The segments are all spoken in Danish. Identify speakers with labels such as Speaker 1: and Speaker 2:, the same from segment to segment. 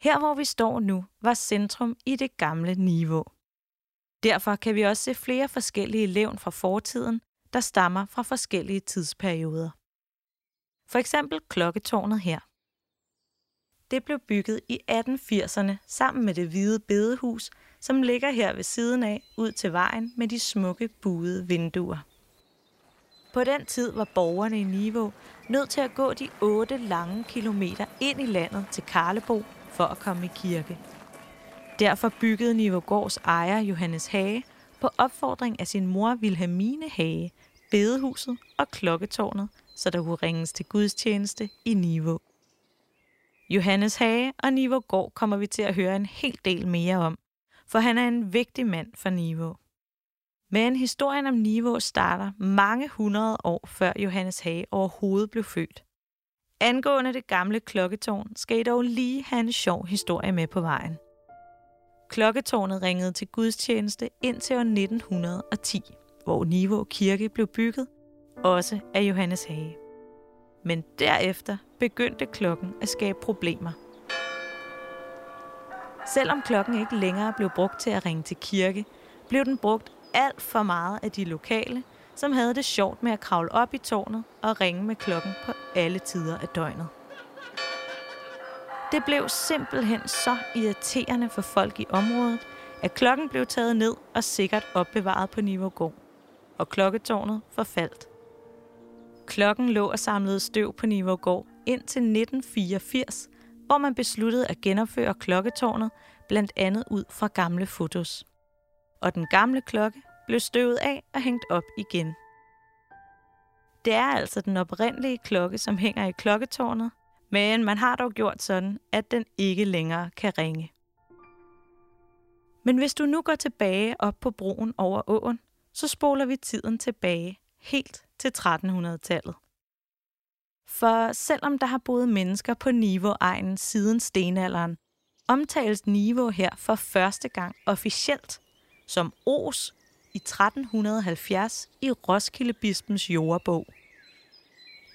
Speaker 1: Her hvor vi står nu, var centrum i det gamle niveau. Derfor kan vi også se flere forskellige levn fra fortiden, der stammer fra forskellige tidsperioder. For eksempel klokketårnet her. Det blev bygget i 1880'erne sammen med det hvide bedehus, som ligger her ved siden af ud til vejen med de smukke buede vinduer. På den tid var borgerne i Niveau nødt til at gå de 8 lange kilometer ind i landet til Karlebo for at komme i kirke. Derfor byggede Nivogårds ejer Johannes Hage på opfordring af sin mor Vilhelmine Hage bedehuset og klokketårnet, så der kunne ringes til gudstjeneste i Nivo. Johannes Hage og Niveau Gård kommer vi til at høre en hel del mere om, for han er en vigtig mand for Nivo. Men historien om Nivo starter mange hundrede år før Johannes Hage overhovedet blev født. Angående det gamle klokketårn skal I dog lige have en sjov historie med på vejen. Klokketårnet ringede til gudstjeneste indtil år 1910, hvor Niveau Kirke blev bygget, også af Johannes Hage. Men derefter begyndte klokken at skabe problemer. Selvom klokken ikke længere blev brugt til at ringe til kirke, blev den brugt alt for meget af de lokale, som havde det sjovt med at kravle op i tårnet og ringe med klokken på alle tider af døgnet. Det blev simpelthen så irriterende for folk i området, at klokken blev taget ned og sikkert opbevaret på Niveau Gård, og klokketårnet forfaldt. Klokken lå og samlede støv på Niveau Gård indtil 1984, hvor man besluttede at genopføre klokketårnet, blandt andet ud fra gamle fotos. Og den gamle klokke blev støvet af og hængt op igen. Det er altså den oprindelige klokke, som hænger i klokketårnet, men man har dog gjort sådan, at den ikke længere kan ringe. Men hvis du nu går tilbage op på broen over åen, så spoler vi tiden tilbage helt til 1300-tallet. For selvom der har boet mennesker på Niveau-egnen siden stenalderen, omtales Niveau her for første gang officielt som Os i 1370 i Roskilde Bispens jordbog.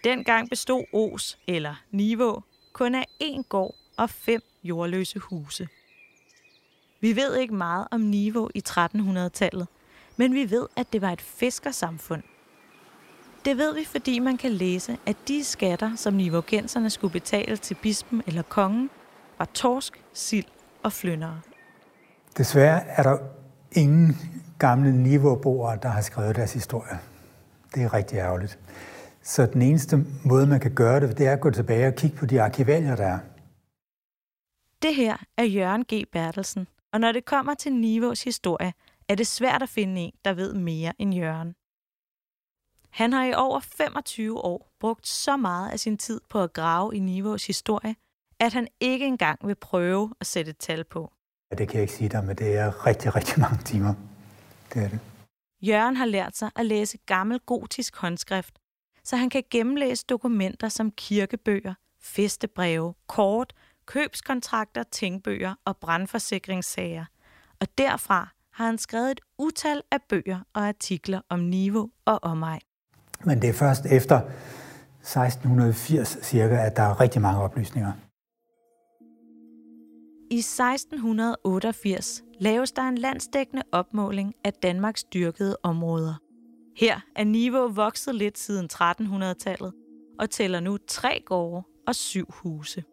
Speaker 1: Dengang bestod Os, eller Nivå, kun af én gård og fem jordløse huse. Vi ved ikke meget om Nivå i 1300-tallet, men vi ved, at det var et fiskersamfund. Det ved vi, fordi man kan læse, at de skatter, som nivogenserne skulle betale til bispen eller kongen, var torsk, sild og flyndere.
Speaker 2: Desværre er der ingen gamle niveauboere, der har skrevet deres historie. Det er rigtig ærgerligt. Så den eneste måde, man kan gøre det, det er at gå tilbage og kigge på de arkivalier, der er.
Speaker 1: Det her er Jørgen G. Bertelsen, og når det kommer til Nivås historie, er det svært at finde en, der ved mere end Jørgen. Han har i over 25 år brugt så meget af sin tid på at grave i Nivås historie, at han ikke engang vil prøve at sætte et tal på.
Speaker 2: Det kan jeg ikke sige dig, men det er rigtig, rigtig mange timer. Det er det.
Speaker 1: Jørgen har lært sig at læse gammel gotisk håndskrift, så han kan gennemlæse dokumenter som kirkebøger, festebreve, kort, købskontrakter, tingbøger og brandforsikringssager. Og derfra har han skrevet et utal af bøger og artikler om Niveau og omegn.
Speaker 2: Men det er først efter 1680 cirka, at der er rigtig mange oplysninger.
Speaker 1: I 1688 laves der en landsdækkende opmåling af Danmarks dyrkede områder. Her er Niveau vokset lidt siden 1300-tallet og tæller nu tre gårde og syv huse.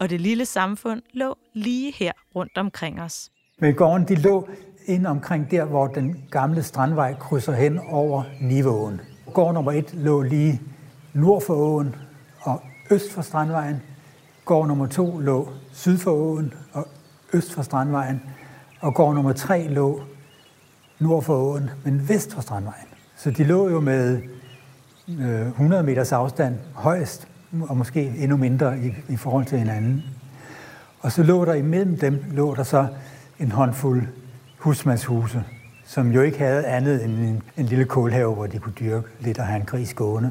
Speaker 1: Og det lille samfund lå lige her rundt omkring os.
Speaker 2: Men gården de lå ind omkring der, hvor den gamle strandvej krydser hen over Niveåen. Gård nummer et lå lige nord for åen og øst for strandvejen. Gård nummer to lå syd for åen og øst for strandvejen. Og gård nummer tre lå nord for åen, men vest for strandvejen. Så de lå jo med øh, 100 meters afstand højst, og måske endnu mindre i, i forhold til hinanden. Og så lå der imellem dem, lå der så en håndfuld husmandshuse, som jo ikke havde andet end en, en lille kålhave, hvor de kunne dyrke lidt og have en gris gående.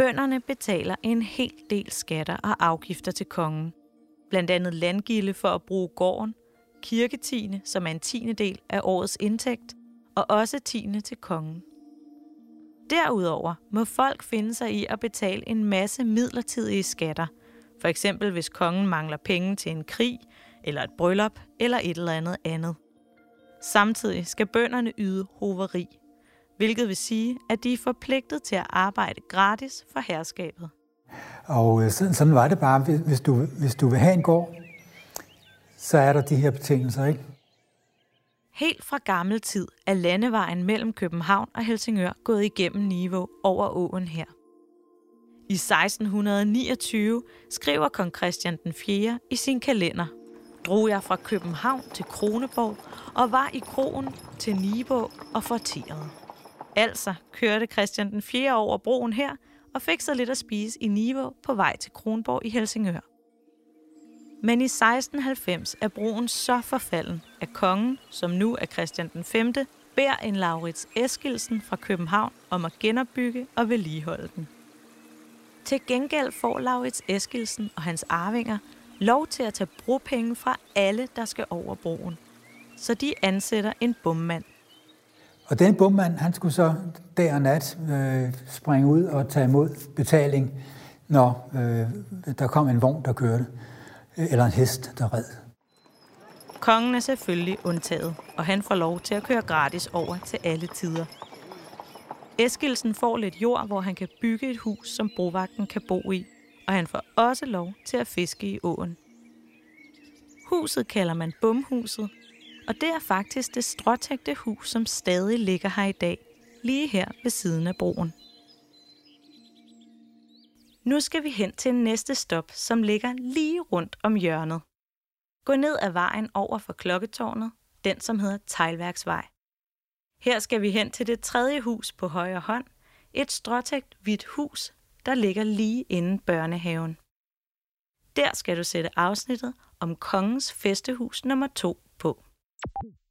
Speaker 1: Bønderne betaler en hel del skatter og afgifter til kongen. Blandt andet landgilde for at bruge gården, kirketine, som er en tiende del af årets indtægt, og også tiende til kongen. Derudover må folk finde sig i at betale en masse midlertidige skatter, For eksempel hvis kongen mangler penge til en krig, eller et bryllup, eller et eller andet andet. Samtidig skal bønderne yde hoveri, hvilket vil sige, at de er forpligtet til at arbejde gratis for herskabet.
Speaker 2: Og øh, sådan, sådan var det bare. Hvis du, hvis du vil have en gård, så er der de her betingelser, ikke?
Speaker 1: Helt fra gammel tid er landevejen mellem København og Helsingør gået igennem Niveau over åen her. I 1629 skriver kong Christian den 4. i sin kalender, drog jeg fra København til Kroneborg og var i krogen til Nibå og forterede. Altså kørte Christian den 4. over broen her og fik sig lidt at spise i Nivå på vej til Kronborg i Helsingør. Men i 1690 er broen så forfalden, at kongen, som nu er Christian den 5., beder en Laurits Eskilsen fra København om at genopbygge og vedligeholde den. Til gengæld får Laurits Eskilsen og hans arvinger lov til at tage bropenge fra alle, der skal over broen. Så de ansætter en bommand.
Speaker 2: Og den bommand, han skulle så dag og nat øh, springe ud og tage imod betaling, når øh, der kom en vogn, der kørte, øh, eller en hest, der red.
Speaker 1: Kongen er selvfølgelig undtaget, og han får lov til at køre gratis over til alle tider. Eskilsen får lidt jord, hvor han kan bygge et hus, som brovagten kan bo i, og han får også lov til at fiske i åen. Huset kalder man Bumhuset, og det er faktisk det stråtægte hus, som stadig ligger her i dag, lige her ved siden af broen. Nu skal vi hen til næste stop, som ligger lige rundt om hjørnet. Gå ned ad vejen over for klokketårnet, den som hedder Tejlværksvej. Her skal vi hen til det tredje hus på højre hånd, et stråtægt hvidt hus, der ligger lige inden børnehaven. Der skal du sætte afsnittet om kongens festehus nummer 2 på.